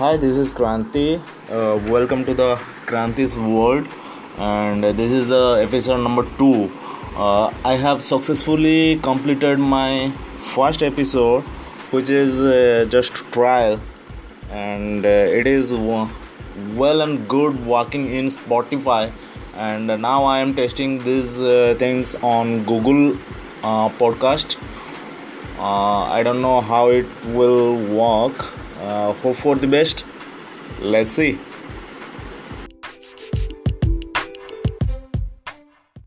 Hi, this is Kranti. Uh, welcome to the Kranti's world, and this is the episode number two. Uh, I have successfully completed my first episode, which is uh, just trial, and uh, it is well and good working in Spotify. And now I am testing these uh, things on Google uh, Podcast. Uh, I don't know how it will work. Uh, hope for the best. Let's see.